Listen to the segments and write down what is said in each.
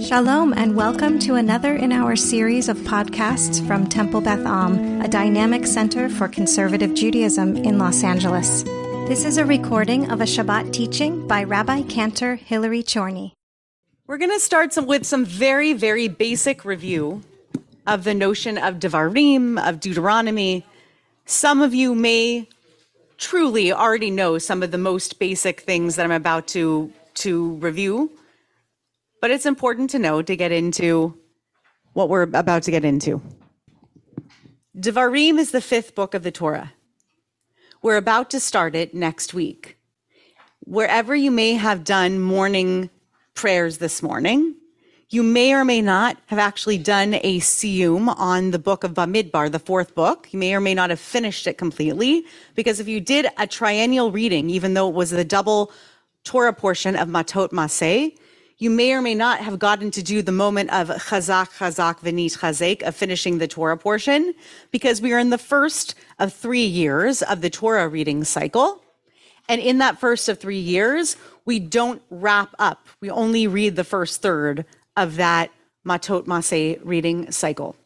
Shalom and welcome to another in our series of podcasts from Temple Beth Am, a dynamic center for conservative Judaism in Los Angeles. This is a recording of a Shabbat teaching by Rabbi Cantor Hillary Chorny. We're going to start some, with some very, very basic review of the notion of Devarim, of Deuteronomy. Some of you may truly already know some of the most basic things that I'm about to, to review, but it's important to know to get into what we're about to get into. Devarim is the fifth book of the Torah. We're about to start it next week. Wherever you may have done morning prayers this morning, you may or may not have actually done a siyum on the book of Bamidbar, the fourth book. You may or may not have finished it completely, because if you did a triennial reading, even though it was the double Torah portion of Matot Maseh, you may or may not have gotten to do the moment of chazak, chazak, venit, chazek, of finishing the Torah portion, because we are in the first of three years of the Torah reading cycle. And in that first of three years, we don't wrap up. We only read the first third of that Matot Maseh reading cycle.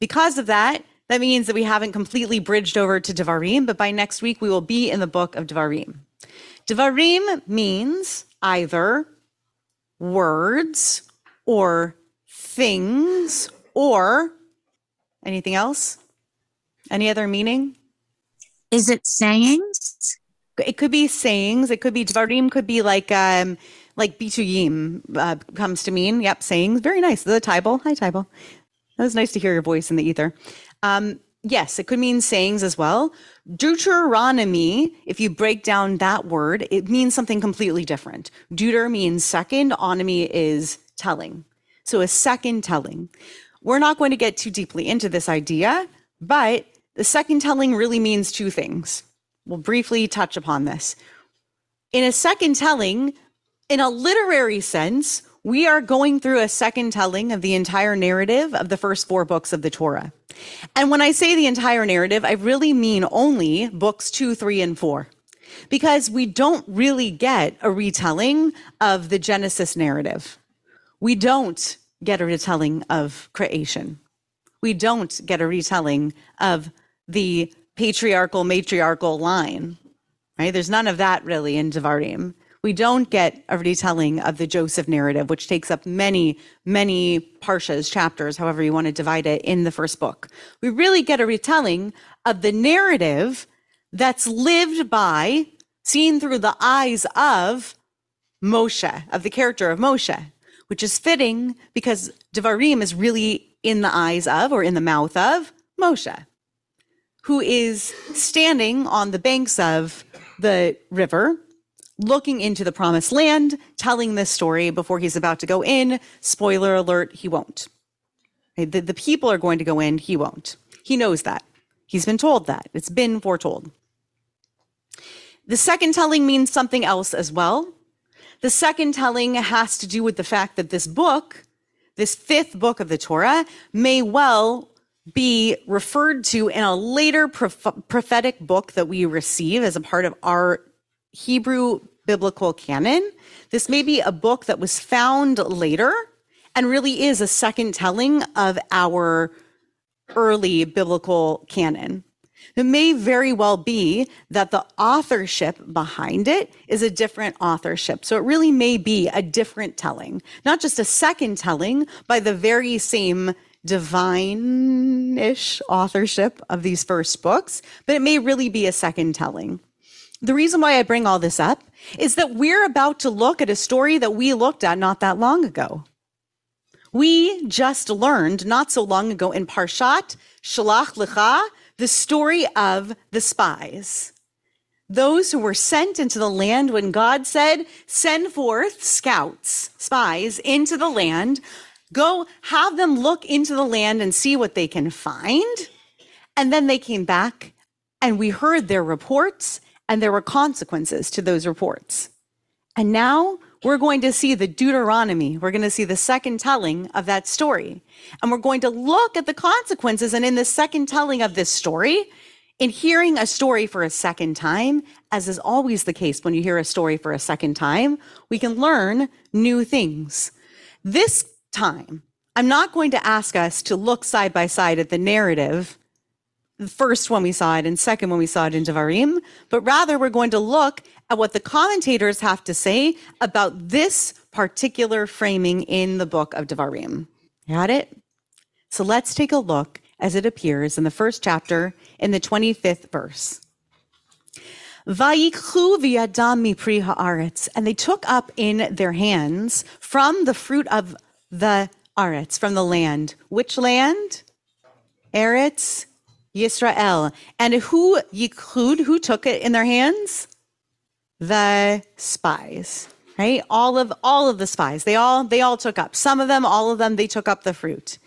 Because of that, that means that we haven't completely bridged over to Devarim, but by next week we will be in the book of Devarim. Devarim means either words or things or anything else? Any other meaning? Is it sayings? It could be sayings. It could be Devarim could be like um like bituyim uh, comes to mean. Yep, sayings. Very nice. The Tybal. Hi, Tybal. That was nice to hear your voice in the ether. Um, yes, it could mean sayings as well. Deuteronomy, if you break down that word, it means something completely different. Deuter means second, onomy is telling. So a second telling. We're not going to get too deeply into this idea, but the second telling really means two things. We'll briefly touch upon this. In a second telling, in a literary sense, we are going through a second telling of the entire narrative of the first four books of the Torah. And when I say the entire narrative, I really mean only books two, three, and four. Because we don't really get a retelling of the Genesis narrative. We don't get a retelling of creation. We don't get a retelling of the patriarchal, matriarchal line, right? There's none of that really in Devarim we don't get a retelling of the Joseph narrative, which takes up many, many parshas, chapters, however you want to divide it in the first book. We really get a retelling of the narrative that's lived by, seen through the eyes of Moshe, of the character of Moshe, which is fitting because Devarim is really in the eyes of or in the mouth of Moshe, who is standing on the banks of the river looking into the promised land, telling this story before he's about to go in. Spoiler alert, he won't. The, the people are going to go in, he won't. He knows that. He's been told that. It's been foretold. The second telling means something else as well. The second telling has to do with the fact that this book, this fifth book of the Torah, may well be referred to in a later prophetic book that we receive as a part of our Hebrew biblical canon. This may be a book that was found later and really is a second telling of our early biblical canon. It may very well be that the authorship behind it is a different authorship. So it really may be a different telling, not just a second telling by the very same divine ish authorship of these first books, but it may really be a second telling. The reason why I bring all this up is that we're about to look at a story that we looked at not that long ago. We just learned not so long ago in Parshat Shalach Lecha the story of the spies. Those who were sent into the land when God said, send forth scouts, spies into the land, go have them look into the land and see what they can find. And then they came back and we heard their reports and there were consequences to those reports. And now we're going to see the Deuteronomy. We're going to see the second telling of that story. And we're going to look at the consequences. And in the second telling of this story, in hearing a story for a second time, as is always the case when you hear a story for a second time, we can learn new things. This time, I'm not going to ask us to look side by side at the narrative, first when we saw it and second when we saw it in Devarim, but rather we're going to look at what the commentators have to say about this particular framing in the book of Devarim. Got it? So let's take a look as it appears in the first chapter in the 25th verse. Vayikhu mipri haaretz, and they took up in their hands from the fruit of the aretz, from the land. Which land? Eretz Yisrael. And who yikhud, who took it in their hands? The spies, right? All of all of the spies. They all they all took up. Some of them, all of them, they took up the fruit.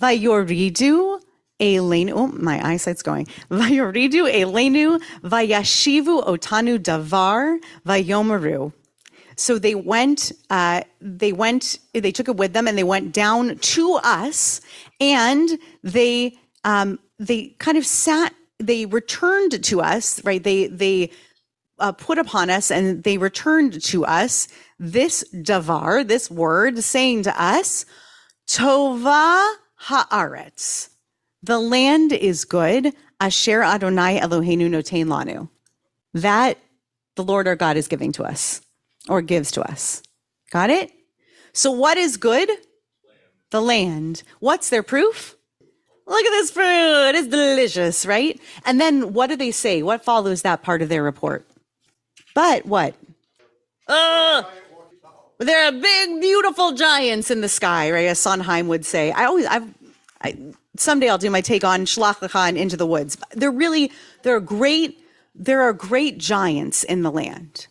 Vayoridu Elenu, oh, my eyesight's going. Vayoridu Elenu, Vayashivu Otanu Davar, Vayomaru. So they went, uh, they went, they took it with them and they went down to us and they, um, they kind of sat, they returned to us, right? They, they, uh, put upon us and they returned to us this davar, this word saying to us, Tova haaretz. The land is good. Asher Adonai Eloheinu notain lanu. That the Lord our God is giving to us or gives to us. Got it? So what is good? The land. What's their proof? Look at this fruit. It's delicious, right? And then what do they say? What follows that part of their report? But what? Uh, there are big, beautiful giants in the sky, right? As Sondheim would say. I always, I've, I, someday I'll do my take on Shlach Lecha Into the Woods. They're really, there are great, there are great giants in the land.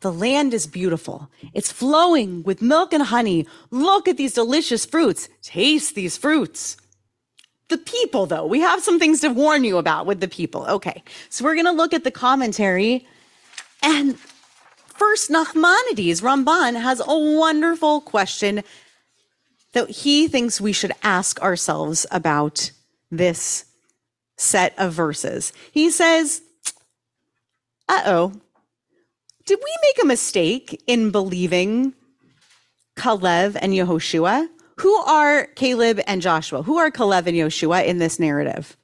The land is beautiful. It's flowing with milk and honey. Look at these delicious fruits. Taste these fruits. The people, though, we have some things to warn you about with the people. Okay, so we're going to look at the commentary. And first, Nachmanides, Ramban, has a wonderful question that he thinks we should ask ourselves about this set of verses. He says, uh oh, did we make a mistake in believing Caleb and Yehoshua? Who are Caleb and Joshua? Who are Caleb and Yehoshua in this narrative?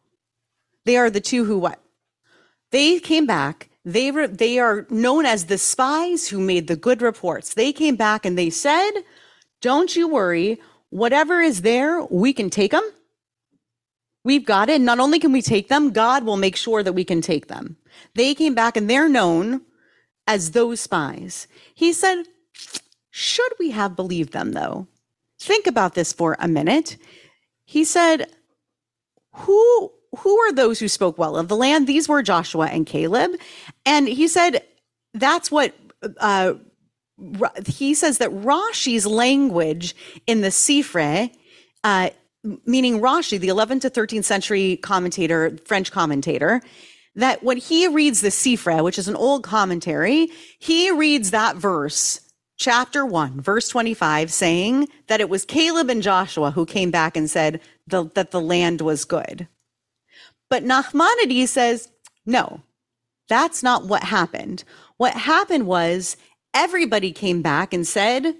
They are the two who what? They came back. They, they are known as the spies who made the good reports. They came back and they said, Don't you worry. Whatever is there, we can take them. We've got it. Not only can we take them, God will make sure that we can take them. They came back and they're known as those spies. He said, Should we have believed them, though? Think about this for a minute. He said, Who who are those who spoke well of the land? These were Joshua and Caleb. And he said, That's what uh, he says that Rashi's language in the Sifre, uh, meaning Rashi, the 11th to 13th century commentator, French commentator, that when he reads the Sifre, which is an old commentary, he reads that verse, chapter 1, verse 25, saying that it was Caleb and Joshua who came back and said the, that the land was good. But Nachmanides says, no, that's not what happened. What happened was everybody came back and said,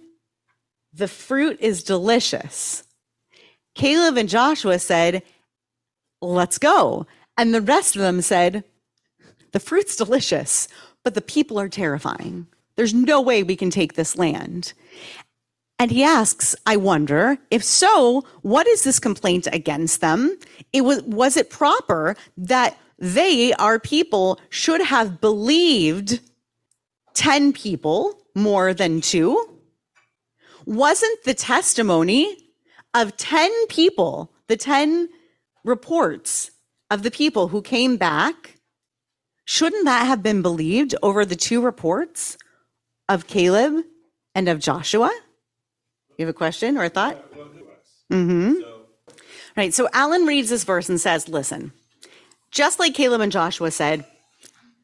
the fruit is delicious. Caleb and Joshua said, let's go. And the rest of them said, the fruit's delicious, but the people are terrifying. There's no way we can take this land. And he asks, I wonder, if so, what is this complaint against them? It was, was it proper that they, our people, should have believed 10 people more than two? Wasn't the testimony of 10 people, the 10 reports of the people who came back, shouldn't that have been believed over the two reports of Caleb and of Joshua? You have a question or a thought? Mm-hmm. Right. So Alan reads this verse and says, listen, just like Caleb and Joshua said,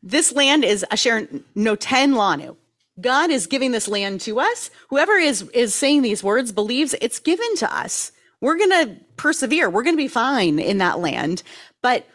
this land is Asher Noten Lanu. God is giving this land to us. Whoever is is saying these words believes it's given to us. We're going to persevere. We're going to be fine in that land. But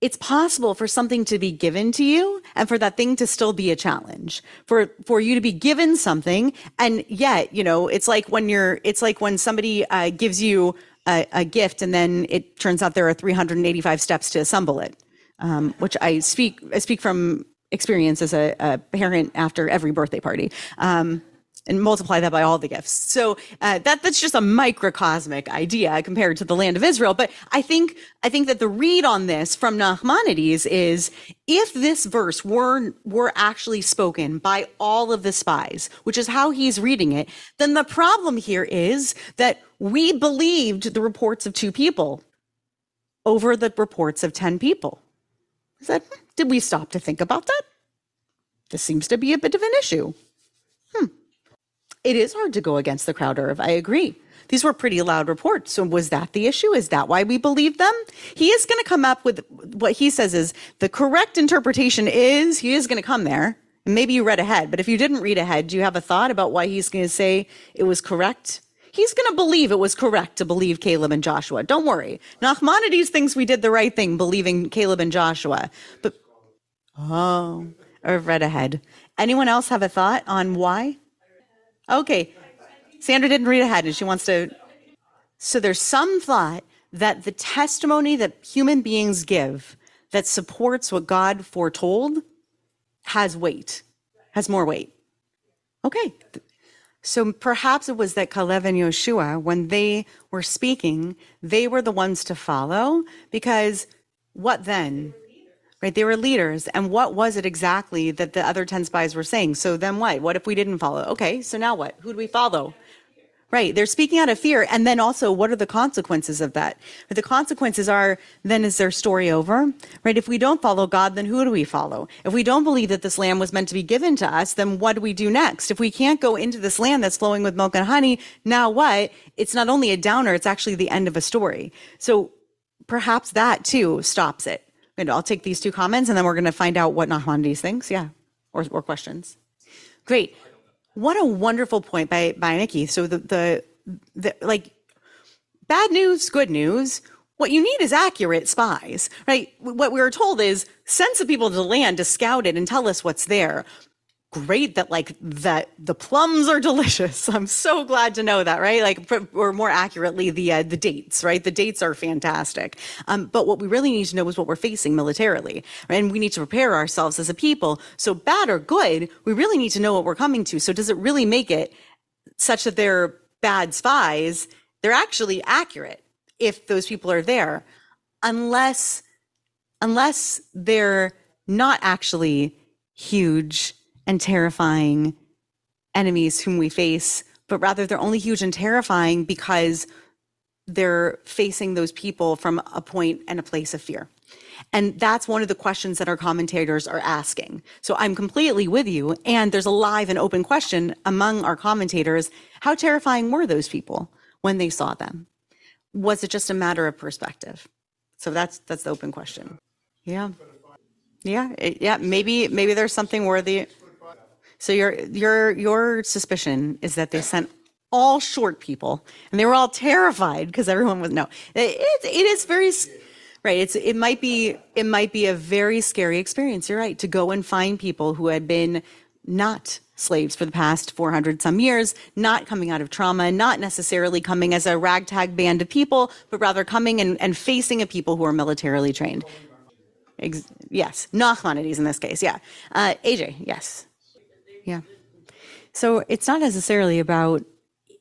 it's possible for something to be given to you and for that thing to still be a challenge for for you to be given something. And yet you know it's like when you're it's like when somebody uh, gives you a, a, gift and then it turns out there are 385 steps to assemble it um, which i speak i speak from experience as a, a parent after every birthday party. Um, and multiply that by all the gifts. So uh, that that's just a microcosmic idea compared to the land of Israel. But I think I think that the read on this from Nachmanides is if this verse were were actually spoken by all of the spies, which is how he's reading it, then the problem here is that we believed the reports of two people over the reports of ten people. Is that did we stop to think about that? This seems to be a bit of an issue it is hard to go against the crowd, Irv. I agree. These were pretty loud reports. So was that the issue? Is that why we believe them? He is going to come up with what he says is the correct interpretation is he is going to come there. Maybe you read ahead, but if you didn't read ahead, do you have a thought about why he's going to say it was correct? He's going to believe it was correct to believe Caleb and Joshua. Don't worry. Nachmanides thinks we did the right thing believing Caleb and Joshua. But, oh, I've read ahead. Anyone else have a thought on why? Okay. Sandra didn't read ahead and she wants to. So there's some thought that the testimony that human beings give that supports what God foretold has weight, has more weight. Okay. So perhaps it was that Caleb and Yoshua, when they were speaking, they were the ones to follow because what then? Right? They were leaders. And what was it exactly that the other 10 spies were saying? So then what? What if we didn't follow? Okay, so now what? Who do we follow? Right. They're speaking out of fear. And then also, what are the consequences of that? But The consequences are then is their story over? Right. If we don't follow God, then who do we follow? If we don't believe that this land was meant to be given to us, then what do we do next? If we can't go into this land that's flowing with milk and honey, now what? It's not only a downer, it's actually the end of a story. So perhaps that too stops it. I'll take these two comments and then we're going to find out what Nachmanides thinks. Yeah. Or, or questions. Great. What a wonderful point by, by Nikki. So the, the, the, like, bad news, good news. What you need is accurate spies, right? What we were told is send some people to land to scout it and tell us what's there great that like that the plums are delicious. I'm so glad to know that, right? Like, or more accurately, the uh, the dates, right? The dates are fantastic. Um, but what we really need to know is what we're facing militarily, right? And we need to prepare ourselves as a people. So bad or good, we really need to know what we're coming to. So does it really make it such that they're bad spies? They're actually accurate if those people are there, unless unless they're not actually huge and terrifying enemies whom we face, but rather they're only huge and terrifying because they're facing those people from a point and a place of fear. And that's one of the questions that our commentators are asking. So I'm completely with you. And there's a live and open question among our commentators. How terrifying were those people when they saw them? Was it just a matter of perspective? So that's, that's the open question. Yeah. Yeah. It, yeah. Maybe, maybe there's something worthy. So your your your suspicion is that they sent all short people, and they were all terrified because everyone was no. It, it is very right. It's it might be it might be a very scary experience. You're right to go and find people who had been not slaves for the past 400 some years, not coming out of trauma, not necessarily coming as a ragtag band of people, but rather coming and, and facing a people who are militarily trained. Ex- yes, Nachmanides in this case, yeah. Uh, AJ, yes. Yeah. So it's not necessarily about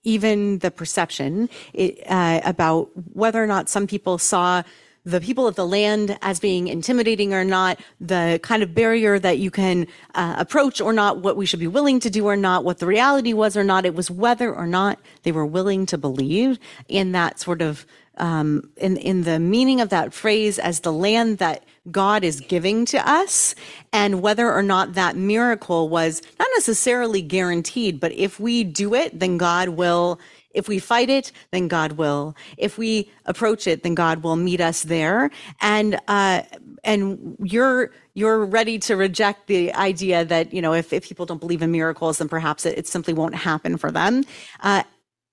even the perception it, uh, about whether or not some people saw the people of the land as being intimidating or not, the kind of barrier that you can uh, approach or not, what we should be willing to do or not, what the reality was or not. It was whether or not they were willing to believe in that sort of um, in in the meaning of that phrase as the land that God is giving to us, and whether or not that miracle was not necessarily guaranteed, but if we do it, then God will. If we fight it, then God will. If we approach it, then God will meet us there. And uh, and you're you're ready to reject the idea that you know if, if people don't believe in miracles, then perhaps it, it simply won't happen for them. Uh,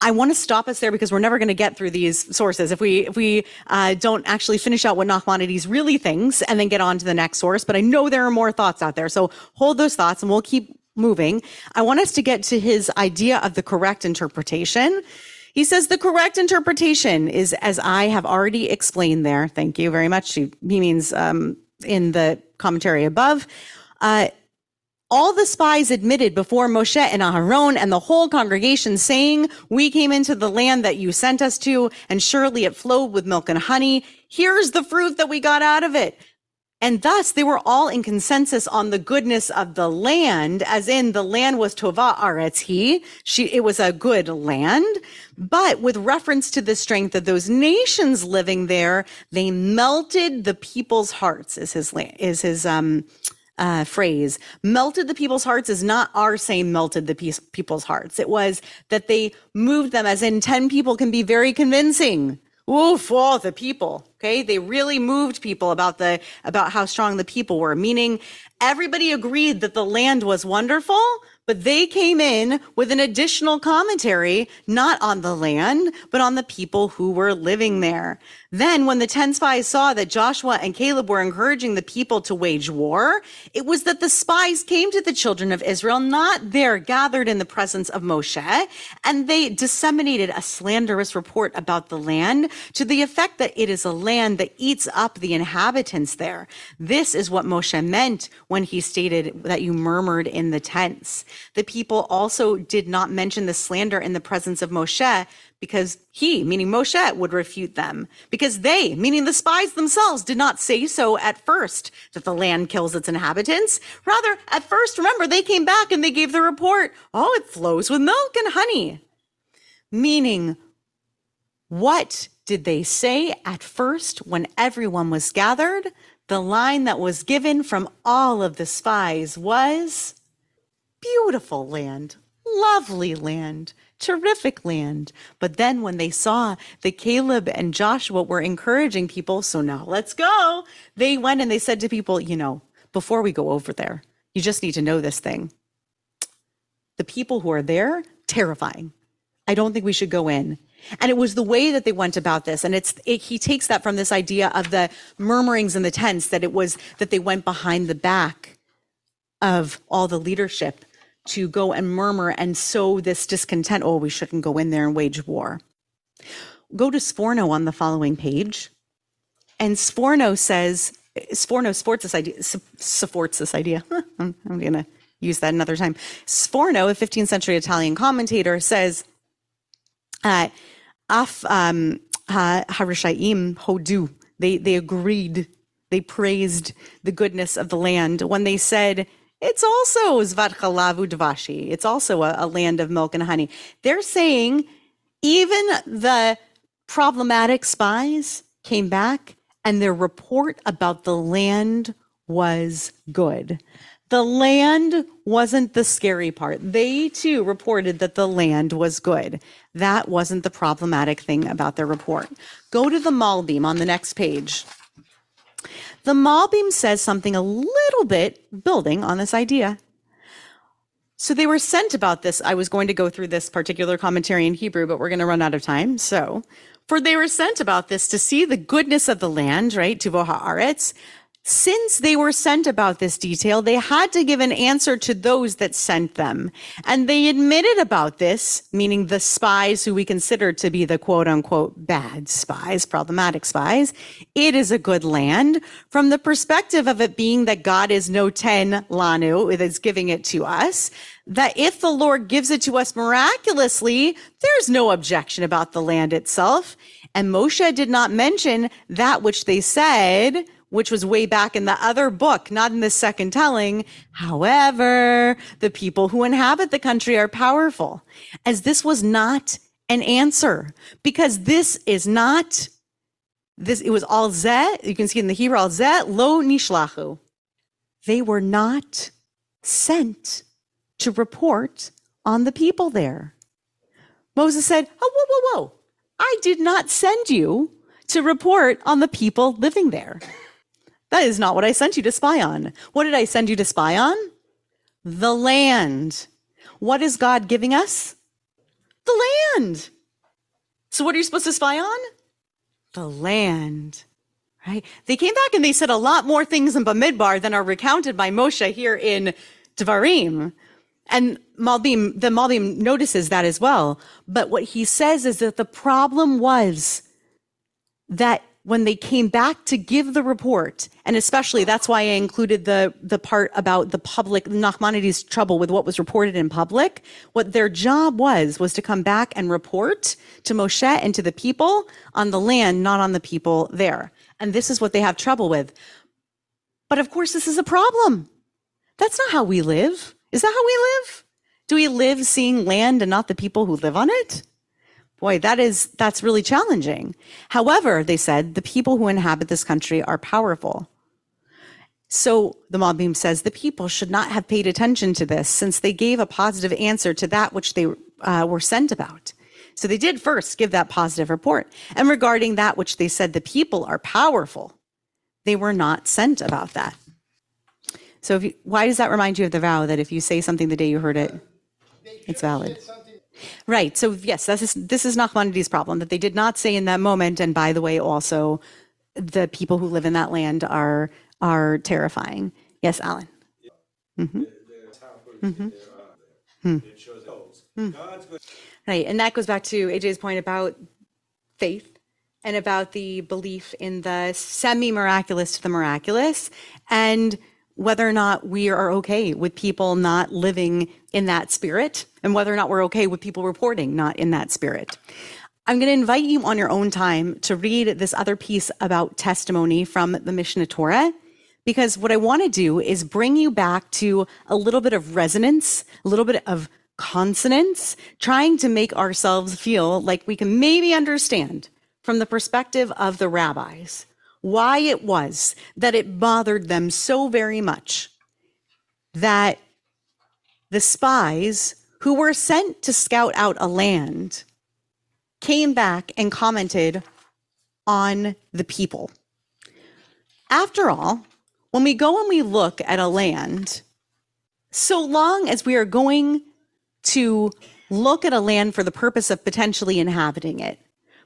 I want to stop us there because we're never going to get through these sources if we if we uh, don't actually finish out what Nachmanides really thinks and then get on to the next source. But I know there are more thoughts out there, so hold those thoughts and we'll keep moving. I want us to get to his idea of the correct interpretation. He says the correct interpretation is as I have already explained there. Thank you very much. He, he means um, in the commentary above. Uh, all the spies admitted before Moshe and Aharon and the whole congregation saying, we came into the land that you sent us to and surely it flowed with milk and honey. Here's the fruit that we got out of it. And thus they were all in consensus on the goodness of the land, as in the land was tova aretz he, she, it was a good land. But with reference to the strength of those nations living there, they melted the people's hearts is his, is his, um, uh, phrase. Melted the people's hearts is not our saying melted the people's hearts. It was that they moved them, as in 10 people can be very convincing. Oof, oh, the people. Okay. They really moved people about the, about how strong the people were, meaning everybody agreed that the land was wonderful, but they came in with an additional commentary, not on the land, but on the people who were living there. Then, when the 10 spies saw that Joshua and Caleb were encouraging the people to wage war, it was that the spies came to the children of Israel, not there gathered in the presence of Moshe, and they disseminated a slanderous report about the land to the effect that it is a land that eats up the inhabitants there. This is what Moshe meant when he stated that you murmured in the tents. The people also did not mention the slander in the presence of Moshe because he, meaning Moshe, would refute them. Because they, meaning the spies themselves, did not say so at first that the land kills its inhabitants. Rather, at first, remember, they came back and they gave the report, oh, it flows with milk and honey. Meaning, what did they say at first when everyone was gathered? The line that was given from all of the spies was beautiful land, lovely land terrific land. But then when they saw that Caleb and Joshua were encouraging people, so now let's go, they went and they said to people, you know, before we go over there, you just need to know this thing. The people who are there, terrifying. I don't think we should go in. And it was the way that they went about this. And it's, it, he takes that from this idea of the murmurings in the tents, that it was that they went behind the back of all the leadership to go and murmur and sow this discontent. Oh, we shouldn't go in there and wage war. Go to Sforno on the following page. And Sforno says, Sforno supports this idea, supports this idea. I'm, going to use that another time. Sforno, a 15th century Italian commentator, says, uh, Af um, Harishaim Hodu, they, they agreed, they praised the goodness of the land when they said, it's also Zvatchalavu Dvashi. It's also a, a land of milk and honey. They're saying even the problematic spies came back and their report about the land was good. The land wasn't the scary part. They too reported that the land was good. That wasn't the problematic thing about their report. Go to the Malbim on the next page. The Malbim says something a little bit building on this idea. So they were sent about this. I was going to go through this particular commentary in Hebrew, but we're going to run out of time. So, for they were sent about this to see the goodness of the land, right? Tuvo haaretz, since they were sent about this detail, they had to give an answer to those that sent them. And they admitted about this, meaning the spies who we consider to be the quote unquote bad spies, problematic spies. It is a good land from the perspective of it being that God is no ten lanu, it is giving it to us. That if the Lord gives it to us miraculously, there's no objection about the land itself. And Moshe did not mention that which they said which was way back in the other book, not in the second telling. However, the people who inhabit the country are powerful, as this was not an answer, because this is not this. It was all zet. You can see in the Hebrew, all zet lo nishlachu. They were not sent to report on the people there. Moses said, "Oh, whoa, whoa, whoa! I did not send you." To report on the people living there. That is not what I sent you to spy on. What did I send you to spy on? The land. What is God giving us? The land. So what are you supposed to spy on? The land. Right? They came back and they said a lot more things in Bamidbar than are recounted by Moshe here in Devarim. And Malbim, the Malbim notices that as well. But what he says is that the problem was that when they came back to give the report, and especially that's why I included the, the part about the public, Nachmanides' trouble with what was reported in public. What their job was, was to come back and report to Moshe and to the people on the land, not on the people there. And this is what they have trouble with. But of course, this is a problem. That's not how we live. Is that how we live? Do we live seeing land and not the people who live on it? Boy, that is, that's really challenging. However, they said the people who inhabit this country are powerful. So the Malbim says the people should not have paid attention to this since they gave a positive answer to that which they uh, were sent about. So they did first give that positive report. And regarding that which they said the people are powerful, they were not sent about that. So you, why does that remind you of the vow that if you say something the day you heard it, it's valid? Right. So yes, this is this is Nachmanides' problem that they did not say in that moment. And by the way, also the people who live in that land are are terrifying. Yes, Alan. Mm-hmm. Mm-hmm. Hmm. Right, and that goes back to AJ's point about faith and about the belief in the semi miraculous to the miraculous, and whether or not we are okay with people not living in that spirit and whether or not we're okay with people reporting not in that spirit. I'm going to invite you on your own time to read this other piece about testimony from the Mishneh Torah, because what I want to do is bring you back to a little bit of resonance, a little bit of consonance, trying to make ourselves feel like we can maybe understand from the perspective of the rabbis why it was that it bothered them so very much that the spies who were sent to scout out a land came back and commented on the people. After all, when we go and we look at a land, so long as we are going to look at a land for the purpose of potentially inhabiting it,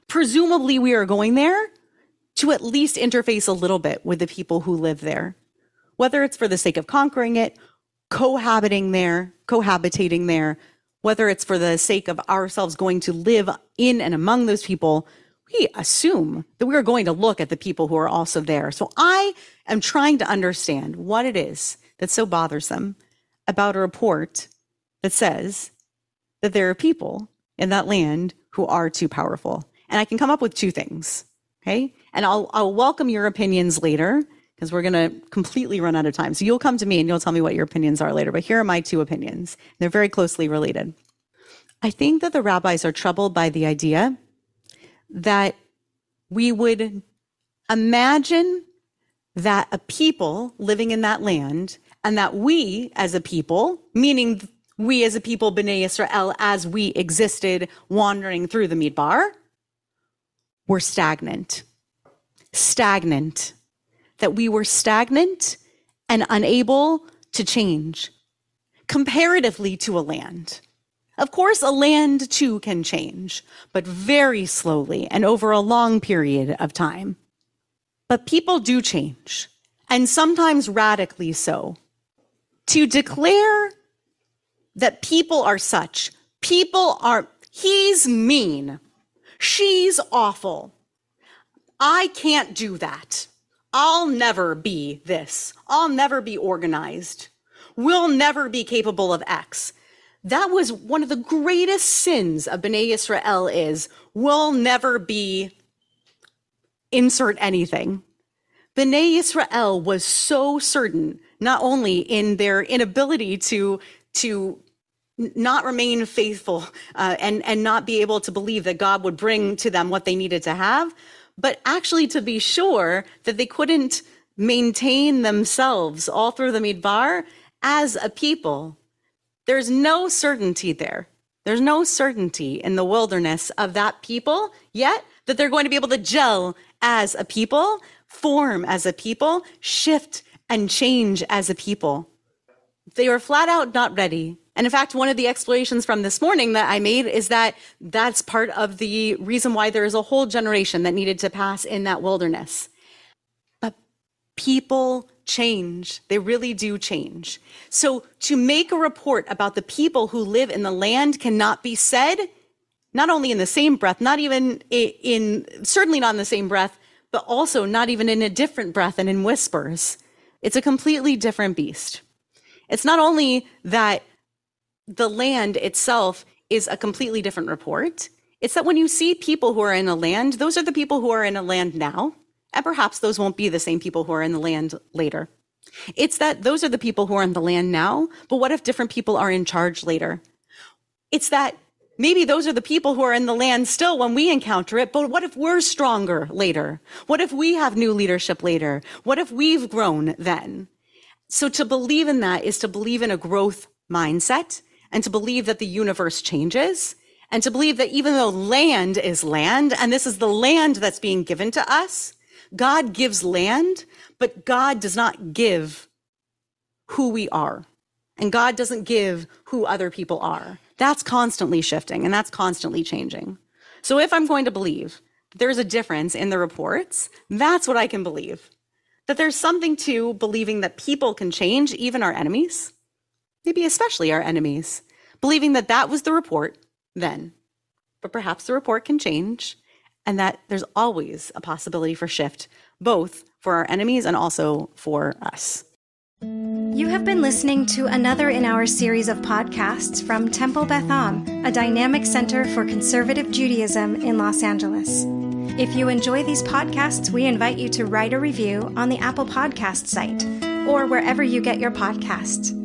presumably we are going there to at least interface a little bit with the people who live there, whether it's for the sake of conquering it, cohabiting there, cohabitating there, whether it's for the sake of ourselves going to live in and among those people, we assume that we are going to look at the people who are also there. So I am trying to understand what it is that's so bothersome about a report that says that there are people in that land who are too powerful. And I can come up with two things. Okay. And I'll, I'll welcome your opinions later because we're going to completely run out of time. So you'll come to me and you'll tell me what your opinions are later. But here are my two opinions. They're very closely related. I think that the rabbis are troubled by the idea that we would imagine that a people living in that land and that we as a people, meaning we as a people, B'nai Israel, as we existed wandering through the Midbar, were stagnant. Stagnant. That we were stagnant and unable to change comparatively to a land. Of course, a land too can change, but very slowly and over a long period of time. But people do change, and sometimes radically so. To declare that people are such, people are, he's mean, She's awful. I can't do that. I'll never be this. I'll never be organized. We'll never be capable of X. That was one of the greatest sins of B'nai Israel is we'll never be insert anything. B'nai Israel was so certain, not only in their inability to, to not remain faithful uh, and and not be able to believe that God would bring to them what they needed to have, but actually to be sure that they couldn't maintain themselves all through the midbar as a people. There's no certainty there. There's no certainty in the wilderness of that people yet that they're going to be able to gel as a people, form as a people, shift and change as a people. They were flat out not ready And in fact, one of the explorations from this morning that I made is that that's part of the reason why there is a whole generation that needed to pass in that wilderness. But people change. They really do change. So to make a report about the people who live in the land cannot be said, not only in the same breath, not even in, certainly not in the same breath, but also not even in a different breath and in whispers. It's a completely different beast. It's not only that the land itself is a completely different report. It's that when you see people who are in a land, those are the people who are in a land now. And perhaps those won't be the same people who are in the land later. It's that those are the people who are in the land now, but what if different people are in charge later? It's that maybe those are the people who are in the land still when we encounter it, but what if we're stronger later? What if we have new leadership later? What if we've grown then? So to believe in that is to believe in a growth mindset and to believe that the universe changes and to believe that even though land is land and this is the land that's being given to us, God gives land, but God does not give who we are. And God doesn't give who other people are. That's constantly shifting and that's constantly changing. So if I'm going to believe there's a difference in the reports, that's what I can believe. That there's something to believing that people can change, even our enemies, maybe especially our enemies, believing that that was the report then. But perhaps the report can change and that there's always a possibility for shift, both for our enemies and also for us. You have been listening to another in our series of podcasts from Temple Beth Am, a dynamic center for conservative Judaism in Los Angeles. If you enjoy these podcasts, we invite you to write a review on the Apple Podcast site or wherever you get your podcasts.